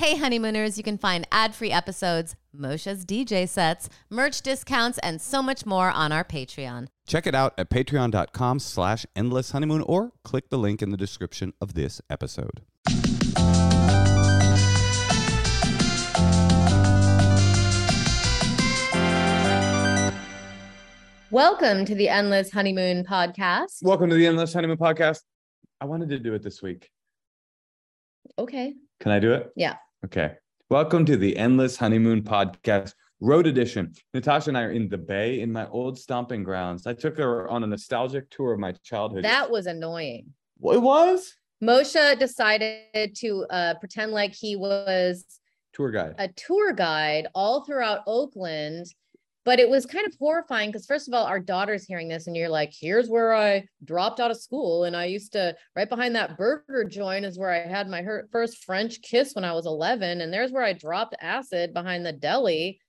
Hey, honeymooners, you can find ad free episodes, Moshe's DJ sets, merch discounts, and so much more on our Patreon. Check it out at patreon.com slash endless honeymoon or click the link in the description of this episode. Welcome to the Endless Honeymoon Podcast. Welcome to the Endless Honeymoon Podcast. I wanted to do it this week. Okay. Can I do it? Yeah. Okay. Welcome to the Endless Honeymoon Podcast, Road Edition. Natasha and I are in the Bay in my old stomping grounds. I took her on a nostalgic tour of my childhood. That was annoying. it was Moshe decided to uh, pretend like he was tour guide. a tour guide all throughout Oakland. But it was kind of horrifying because, first of all, our daughter's hearing this, and you're like, here's where I dropped out of school. And I used to, right behind that burger joint, is where I had my her- first French kiss when I was 11. And there's where I dropped acid behind the deli.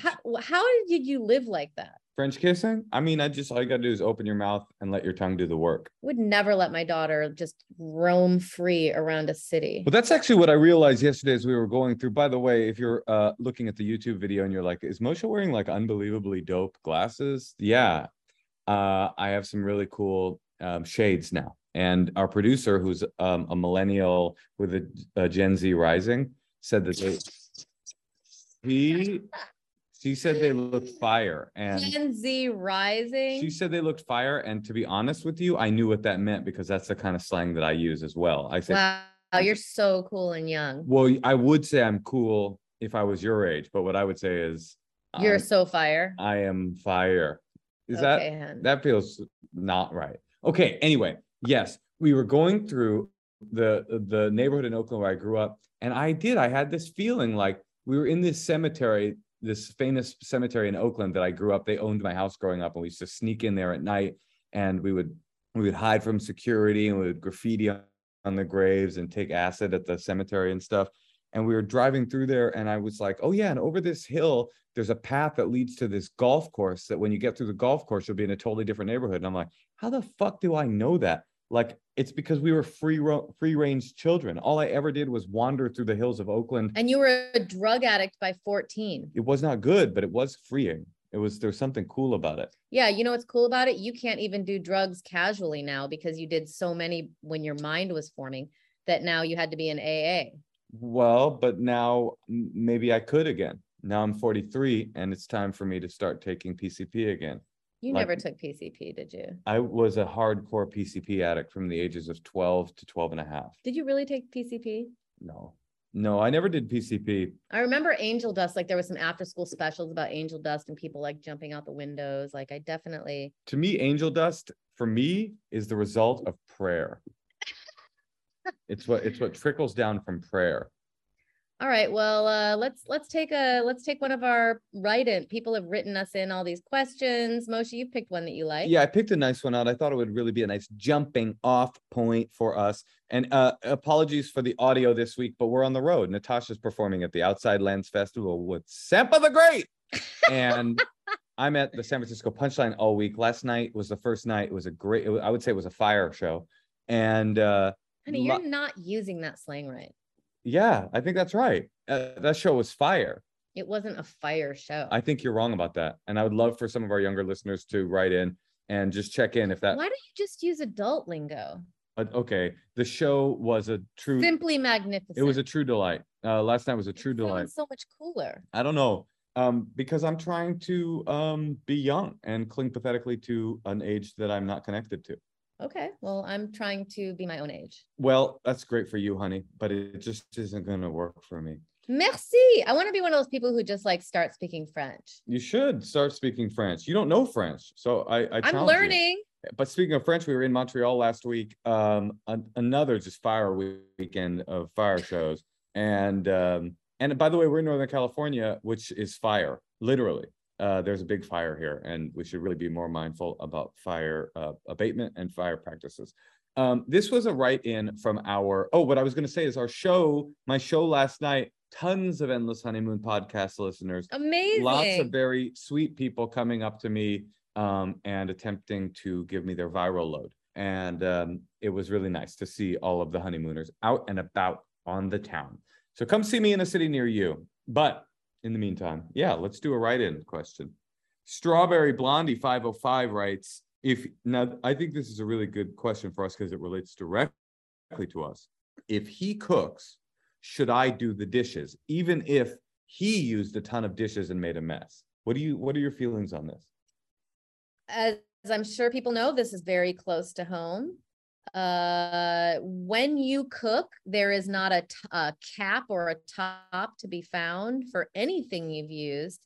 How, how did you live like that? French kissing? I mean, I just all you gotta do is open your mouth and let your tongue do the work. Would never let my daughter just roam free around a city. Well, that's actually what I realized yesterday as we were going through. By the way, if you're uh, looking at the YouTube video and you're like, is Moshe wearing like unbelievably dope glasses? Yeah. Uh, I have some really cool um, shades now. And our producer, who's um, a millennial with a, a Gen Z rising, said that they, he, she said they looked fire. And Gen Z rising. she said they looked fire. And to be honest with you, I knew what that meant because that's the kind of slang that I use as well. I think Wow, you're so cool and young. well, I would say I'm cool if I was your age, but what I would say is You're I'm- so fire. I am fire. Is okay, that hun. that feels not right? Okay. Anyway, yes, we were going through the the neighborhood in Oakland where I grew up, and I did. I had this feeling like we were in this cemetery, this famous cemetery in Oakland that I grew up. They owned my house growing up, and we used to sneak in there at night, and we would we would hide from security, and we would graffiti on, the graves and take acid at the cemetery and stuff. And we were driving through there, and I was like, "Oh yeah!" And over this hill, there's a path that leads to this golf course. That when you get through the golf course, you'll be in a totally different neighborhood. And I'm like, "How the fuck do I know that?" Like, it's because we were free ro- free range children. All I ever did was wander through the hills of Oakland. And you were a drug addict by 14. It was not good, but it was freeing. It was there's something cool about it. Yeah, you know what's cool about it? You can't even do drugs casually now because you did so many when your mind was forming that now you had to be in AA. Well, but now maybe I could again. Now I'm 43 and it's time for me to start taking PCP again. You Like- never took PCP, did you? I was a hardcore PCP addict from the ages of 12 to 12 and a half. Did you really take PCP? No, no, I never did PCP. I remember angel dust, like there was some after school specials about angel dust and people like jumping out the windows. Like I definitely To me, angel dust for me is the result of prayer. It's what it's what trickles down from prayer. All right. Well, uh, let's let's take a let's take one of our write-in. People have written us in all these questions. Moshe, you picked one that you like. Yeah, I picked a nice one out. I thought it would really be a nice jumping off point for us. And uh, apologies for the audio this week, but we're on the road. Natasha's performing at the Outside Lands Festival with Sampa the Great. And I'm at the San Francisco Punchline all week. Last night was the first night. It was a great, it wa- I would say it was a fire show. And uh, Honey, you're not using that slang right. Yeah, I think that's right. Uh, that show was fire. It wasn't a fire show. I think you're wrong about that. And I would love for some of our younger listeners to write in and just check in if that, Why don't you just use adult lingo? uh, okay, the show was a true. Simply magnificent. It was a true delight. Uh, last night was a true sounds delight. So much cooler. I don't know. Um, because I'm trying to um be young and cling pathetically to an age that I'm not connected to. Okay. Well, I'm trying to be my own age. Well, that's great for you, honey, but it just isn't gonna work for me. Merci. I want to be one of those people who just like start speaking French. You should start speaking French. You don't know French, so I, I I'm challenge you. learning. But speaking of French, we were in Montreal last week. Um, an- another just fire weekend of fire shows, and um, and by the way, we're in Northern California, which is fire, literally. Uh, there's a big fire here, and we should really be more mindful about fire uh, abatement and fire practices. Um, this was a write-in from our. Oh, what I was going to say is our show, my show last night. Tons of endless honeymoon podcast listeners Amazing. lots of very sweet people coming up to me um, and attempting to give me their viral load. And um, it was really nice to see all of the honeymooners out and about on the town. So come see me in a city near you. But in the meantime, yeah, let's do a write-in question. Strawberry Blondie 505 writes, if now I think this is a really good question for us because it relates directly to us. If he cooks, should I do the dishes, even if he used a ton of dishes and made a mess? What do you what are your feelings on this? As I'm sure people know, this is very close to home. Uh, when you cook, there is not a, t- a cap or a top to be found for anything you've used,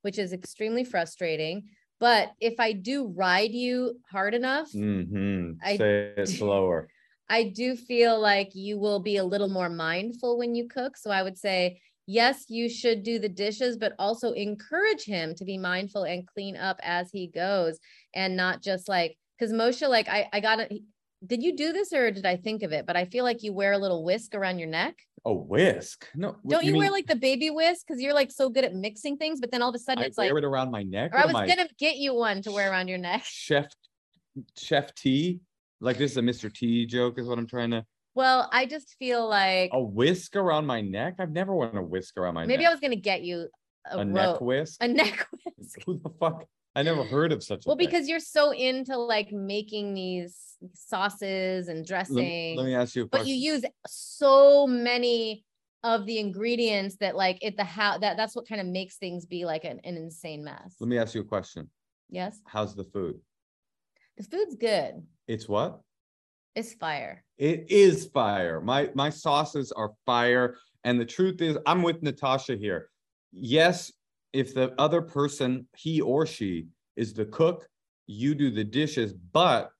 which is extremely frustrating. But if I do ride you hard enough, Mm-hmm. I- Say it slower. I do feel like you will be a little more mindful when you cook. So I would say, yes, you should do the dishes, but also encourage him to be mindful and clean up as he goes and not just like, because Moshe, like, I, I got it. Did you do this or did I think of it? But I feel like you wear a little whisk around your neck. A whisk? No. Don't you, wear mean like the baby whisk? Because you're like so good at mixing things, but then all of a sudden I it's like, wear it around my neck? or I was am gonna get you one to wear around your neck. chef chef T? Like this is a Mr. T joke, is what I'm trying to. Well, I just feel like A whisk around my neck? I've never worn a whisk around my maybe neck. Maybe I was gonna get you a, a neck whisk? a neck whisk. Who the fuck? I never mm. heard of such a Well, thing. because you're so into like making these sauces and dressing, Let me ask you but you use so many of the ingredients that like it the how that that's what kind of makes things be like an, an insane mess. Let me ask you a question. Yes, How's the food? the food's good. It's what? It's fire. It is fire. My my sauces are fire. And the truth is, I'm with Natasha here. Yes, if the other person, he or she, is the cook, you do the dishes, but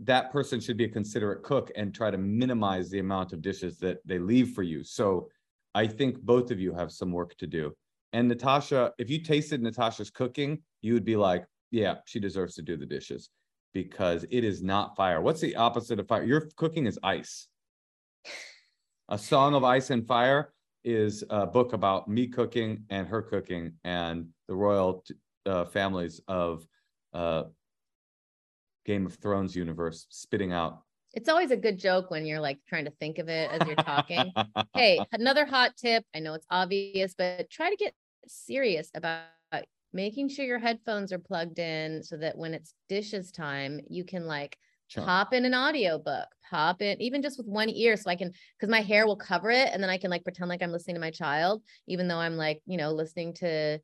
that person should be a considerate cook and try to minimize the amount of dishes that they leave for you. So I think both of you have some work to do. And Natasha, if you tasted Natasha's cooking, you would be like, yeah, she deserves to do the dishes because it is not fire. What's the opposite of fire? Your cooking is ice. A Song of Ice and Fire is a book about me cooking and her cooking and the royal uh, families of uh, Game of Thrones universe spitting out. It's always a good joke when you're like trying to think of it as you're talking. hey, another hot tip. I know it's obvious, but try to get serious about making sure your headphones are plugged in so that when it's dishes time, you can like Chunk. pop in an audiobook, pop in even just with one ear so I can because my hair will cover it and then I can like pretend like I'm listening to my child, even though I'm like, you know, listening to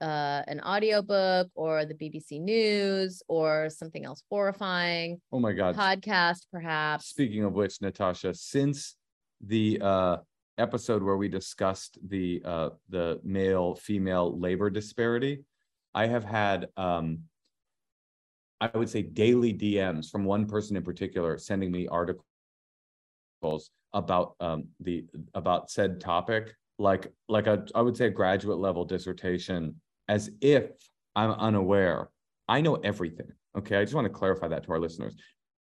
uh an audiobook or the BBC News or something else horrifying, Oh my God. podcast perhaps. Speaking of which, Natasha, since the uh, episode where we discussed the uh, the male female labor disparity, I have had um, I would say daily DMs from one person in particular sending me articles about um, the about said topic, like like a I would say a graduate level dissertation, as if I'm unaware. I know everything. Okay, I just want to clarify that to our listeners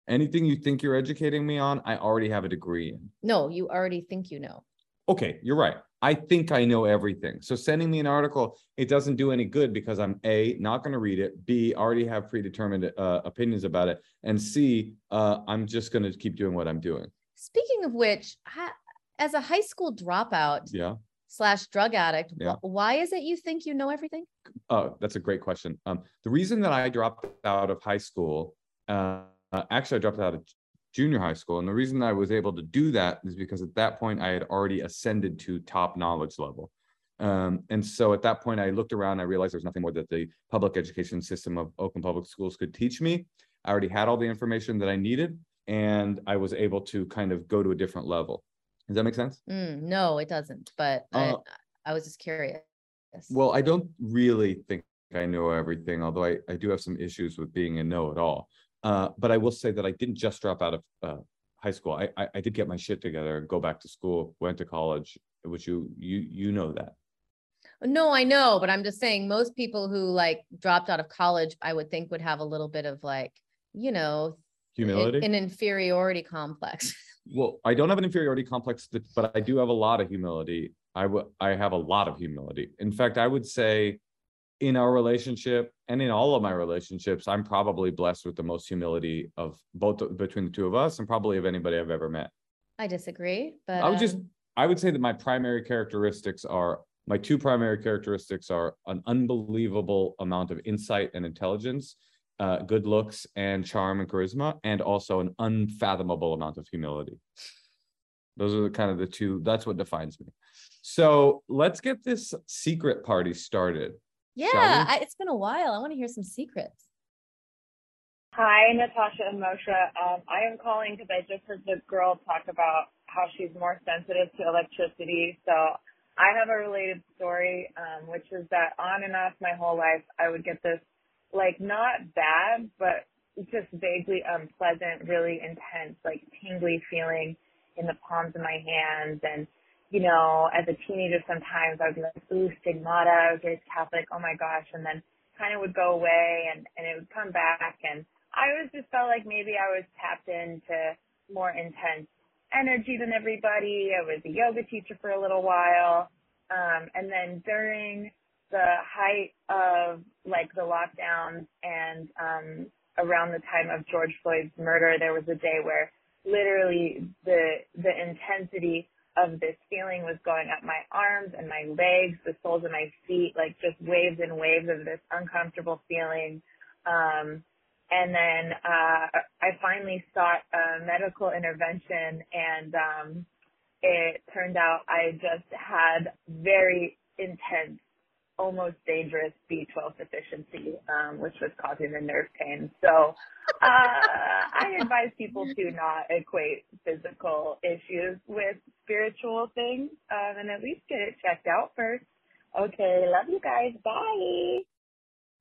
anything you think you're educating me on, I already have a degree in. No, you already think you know. Okay, you're right. I think I know everything. So sending me an article, it doesn't do any good because I'm A, not going to read it, B, already have predetermined uh, opinions about it, and C, uh, I'm just going to keep doing what I'm doing. Speaking of which, as a high school dropout Yeah. slash drug addict, Yeah. why is it you think you know everything? Oh, that's a great question. Um, the reason that I dropped out of high school, uh, uh, actually, I dropped out of junior high school, and the reason I was able to do that is because at that point I had already ascended to top knowledge level. Um, and so at that point, I looked around, I realized there's nothing more that the public education system of Oakland Public Schools could teach me. I already had all the information that I needed, and I was able to kind of go to a different level. Does that make sense? Mm, no, it doesn't. But I, Uh, I was just curious. Well, I don't really think I know everything, although I, I do have some issues with being a know-it-all. Uh, but I will say that I didn't just drop out of uh, high school. I, I I did get my shit together go back to school, went to college, which you you you know that. No, I know, but I'm just saying most people who like dropped out of college, I would think would have a little bit of like, you know, Humility. an inferiority complex. well, I don't have an inferiority complex, but- but I do have a lot of humility. I would I have a lot of humility. In fact, I would say in our relationship and in all of my relationships, I'm probably blessed with the most humility of both between the two of us and probably of anybody I've ever met. I disagree, but I would just um, I would say that my primary characteristics are my two primary characteristics are an unbelievable amount of insight and intelligence, uh, good looks and charm and charisma, and also an unfathomable amount of humility. Those are the kind of the two. That's what defines me. So let's get this secret party started. Yeah, I, it's been a while. I want to hear some secrets. Hi, Natasha and Moshe. Um, I am calling because I just heard the girl talk about how she's more sensitive to electricity. So I have a related story, um, which is that on and off my whole life, I would get this, like, not bad, but just vaguely unpleasant, really intense, like, tingly feeling in the palms of my hands. And, you know, as a teenager, sometimes I would be like, ooh, stigmata, I was raised Catholic, oh my gosh. And then kind of would go away and, and it would come back. And I always just felt like maybe I was tapped into more intense energy than everybody. I was a yoga teacher for a little while. Um, and then during the height of like the lockdowns and um, around the time of George Floyd's murder, there was a day where literally the the intensity of this feeling was going up my arms and my legs, the soles of my feet, like just waves and waves of this uncomfortable feeling. Um, and then uh, I finally sought a medical intervention, and um, it turned out I just had very intense, almost dangerous B12 deficiency, um, which was causing the nerve pain. So uh, I advise people to not equate physical issues with spiritual things, um, and at least get it checked out first. Okay, love you guys. Bye.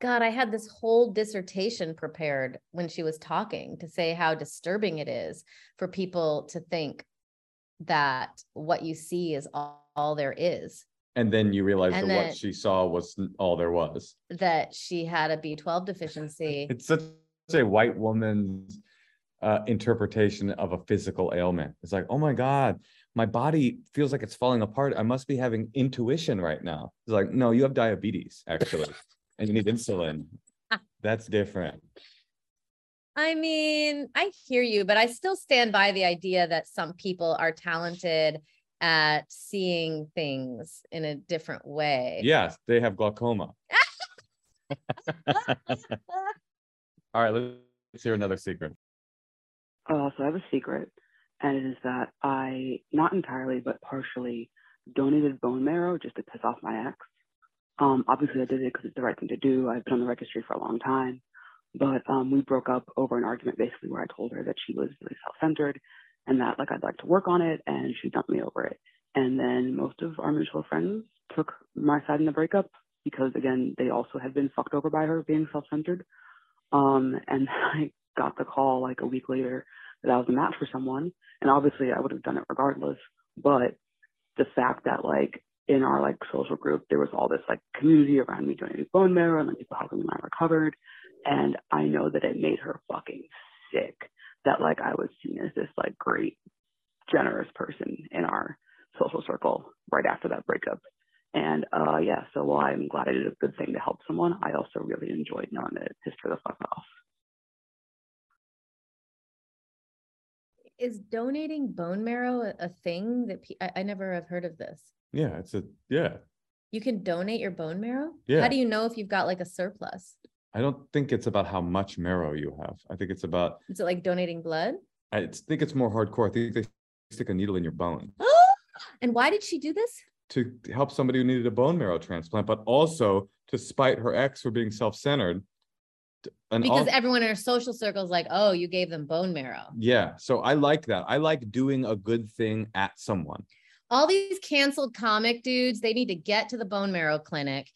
God, I had this whole dissertation prepared when she was talking to say how disturbing it is for people to think that what you see is all, all there is. And then you realize and that what she saw was all there was. That she had a B12 deficiency. It's such a white woman's uh, interpretation of a physical ailment. It's like, oh my God, my body feels like it's falling apart. I must be having intuition right now. It's like, no, you have diabetes, actually and you need insulin. That's different. I mean, I hear you, but I still stand by the idea that some people are talented at seeing things in a different way. Yes, they have glaucoma. All right, let's hear another secret. Uh, so I have a secret, and it is that I, not entirely, but partially donated bone marrow just to piss off my ex. Um, obviously, I did it because it's the right thing to do. I've been on the registry for a long time, but um, we broke up over an argument basically where I told her that she was really self-centered and that like I'd like to work on it, and she dumped me over it. And then most of our mutual friends took my side in the breakup because again they also had been fucked over by her being self-centered. Um, and I got the call like a week later that I was a match for someone, and obviously I would have done it regardless. But the fact that like in our like social group, there was all this like community around me donating bone marrow and like people helping me I recovered. And I know that it made her fucking sick that like I was seen as this like great, generous person in our social circle right after that breakup. And uh yeah, so while I'm glad I did a good thing to help someone, I also really enjoyed knowing that it pissed her the fuck off. Is donating bone marrow a thing that pe- I, I never have heard of this? Yeah, it's a yeah. You can donate your bone marrow? Yeah. How do you know if you've got like a surplus? I don't think it's about how much marrow you have. I think it's about Is it like donating blood? I think it's more hardcore. I think they stick a needle in your bone and why did she do this? to help somebody who needed a bone marrow transplant, but also to spite her ex for being self-centered. And Because al- everyone in her social circle is like, oh, you gave them bone marrow. yeah, so I like that. I like doing a good thing at someone. All these canceled comic dudes, they need to get to the bone marrow clinic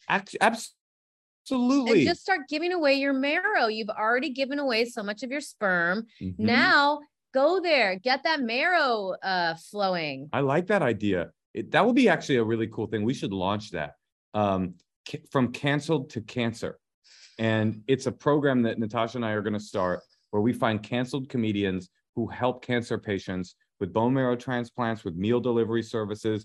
Act- and absolutely. just start giving away your marrow. You've already given away so much of your sperm. Mhm. Now go there, get that marrow uh flowing. I like that idea. It, that would be actually a really cool thing. We should launch that. Um, ca- from canceled to cancer. And it's a program that Natasha and I are going to start where we find canceled comedians who help cancer patients with bone marrow transplants, with meal delivery services.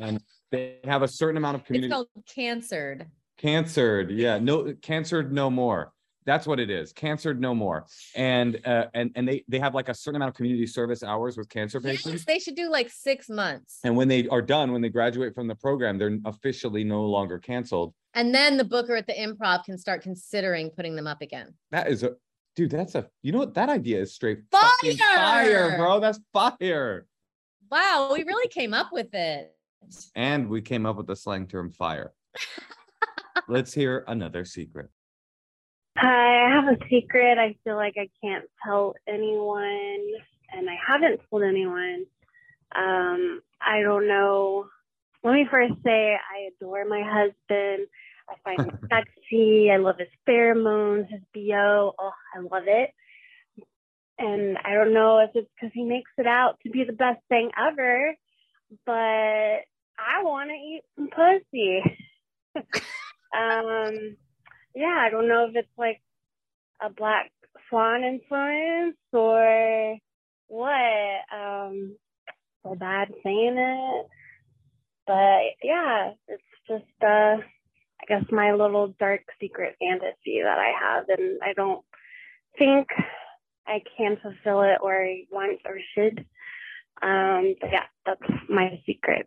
And they have a certain amount of It's community called cancered. Cancered. Yeah, no cancered no more. That's what it is. Cancer no more. And uh, and and they they have like a certain amount of community service hours with cancer Yes, patients. they should do like six months. And when they are done, when they graduate from the program, they're officially no longer canceled. And then the booker at the improv can start considering putting them up again. That is a dude. That's a you know what that idea is straight fire, Fire! bro. That's fire. Wow, we really came up with it. And we came up with the slang term fire. Let's hear another secret. Hi, I have a secret. I feel like I can't tell anyone, and I haven't told anyone. Um, I don't know. Let me first say I adore my husband. I find him sexy. I love his pheromones, his BO. Oh, I love it. And I don't know if it's because he makes it out to be the best thing ever, but I want to eat some pussy. um, yeah, I don't know if it's like a black swan influence or what. Um, so bad saying it, but yeah, it's just uh, I guess my little dark secret fantasy that I have, and I don't think I can fulfill it or I want or should. Um, but yeah, that's my secret.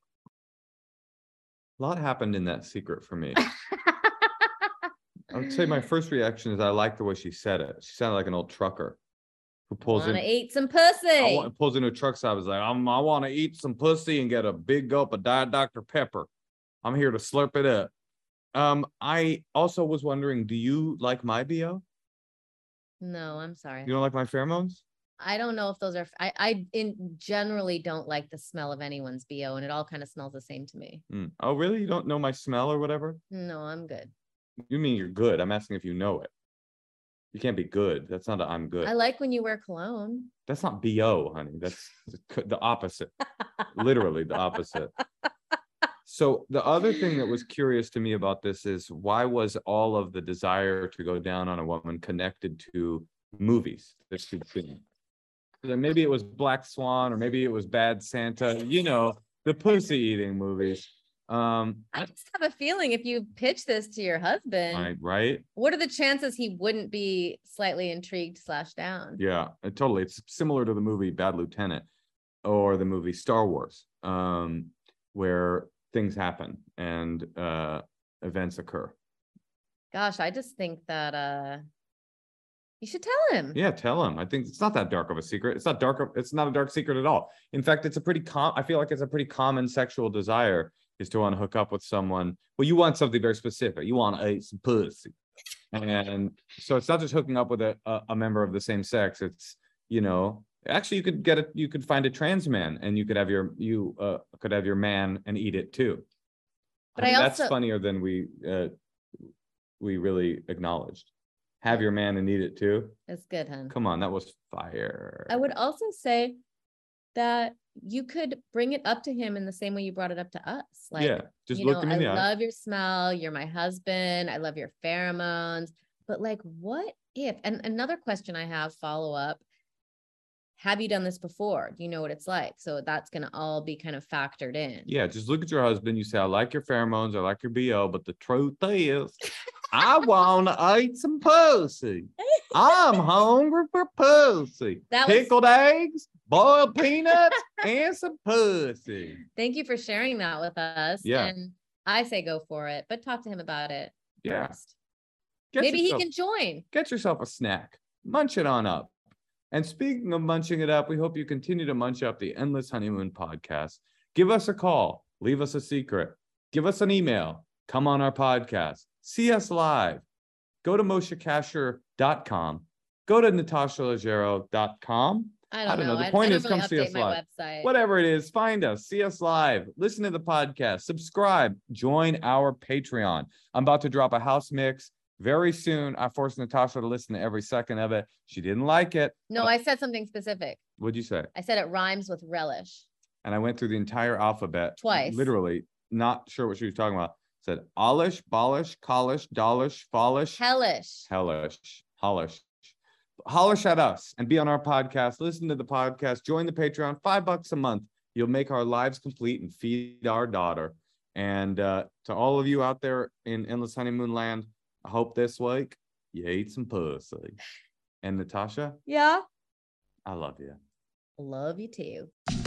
A lot happened in that secret for me. I would say my first reaction is I like the way she said it. She sounded like an old trucker who pulls in. Want to eat some I pussy? want, pulls into a truck stop. Is like, I'm, I want to eat some pussy and get a big gulp of Diet Dr Pepper. I'm here to slurp it up. Um, I also was wondering, do you like my bo? No, I'm sorry. You don't like my pheromones? I don't know if those are. I I in generally don't like the smell of anyone's bo, and it all kind of smells the same to me. Mm. Oh, really? You don't know my smell or whatever? No, I'm good. You mean you're good? I'm asking if you know it. You can't be good. That's not a I'm good. I like when you wear cologne. That's not bo, honey. That's the the opposite. Literally the opposite. So the other thing that was curious to me about this is why was all of the desire to go down on a woman connected to movies that she'd seen? Maybe it was Black Swan or maybe it was Bad Santa, you know, the pussy eating movies. Um, I just have a feeling if you pitch this to your husband, right, right? what are the chances he wouldn't be slightly intrigued slash down? Yeah, uh, totally. It's similar to the movie Bad Lieutenant or the movie Star Wars, um, where things happen and uh, events occur. Gosh, I just think that uh you should tell him. Yeah, tell him. I think it's not that dark of a secret. It's not dark. of- It's not a dark secret at all. In fact, it's a pretty com. I feel like it's a pretty common sexual desire is to want to hook up with someone. Well, you want something very specific. You want to eat some pussy, and so it's not just hooking up with a, a a member of the same sex. It's you know actually you could get it. You could find a trans man, and you could have your you uh could have your man and eat it too. But I think that's also- funnier than we uh we really acknowledged. Have your man and eat it too. It's good, hun. Come on, that was fire. I would also say that you could bring it up to him in the same way you brought it up to us. Like, yeah, just you look know, him I in the eye. love your smell. You're my husband. I love your pheromones. But like, what if? And another question I have follow up. Have you done this before? Do you know what it's like? So that's going to all be kind of factored in. Yeah, just look at your husband. You say, I like your pheromones, I like your BO, but the truth is, I want to eat some pussy. I'm hungry for pussy. That was- Pickled eggs, boiled peanuts, and some pussy. Thank you for sharing that with us. Yeah. And I say go for it, but talk to him about it Yeah. Maybe yourself- he can join. get yourself a snack, munch it on up. And speaking of munching it up, we hope you continue to munch up the Endless Honeymoon podcast. Give us a call, leave us a secret, give us an email, come on our podcast, see us live. Go to moshekasher.com, go to natashaleggero.com. I don't, don't know. know. The I, point I is come see us live. website. Whatever it is, find us, see us live, listen to the podcast, subscribe, join our Patreon. I'm about to drop a house mix very soon. I forced Natasha to listen to every second of it. She didn't like it. No, I said something specific. What'd you say? I said it rhymes with relish. And I went through the entire alphabet Twice. Literally, not sure what she was talking about. Said Alish, Bolish, Collish, Dollish, Fallish, Hellish. hellish, hollish. Hollish at us and be on our podcast. Listen to the podcast. Join the Patreon. Five bucks a month. You'll make our lives complete and feed our daughter. And uh, to all of you out there in endless honeymoon land, I hope this week You eat some pussy. And Natasha, Yeah. I love you. Love you too.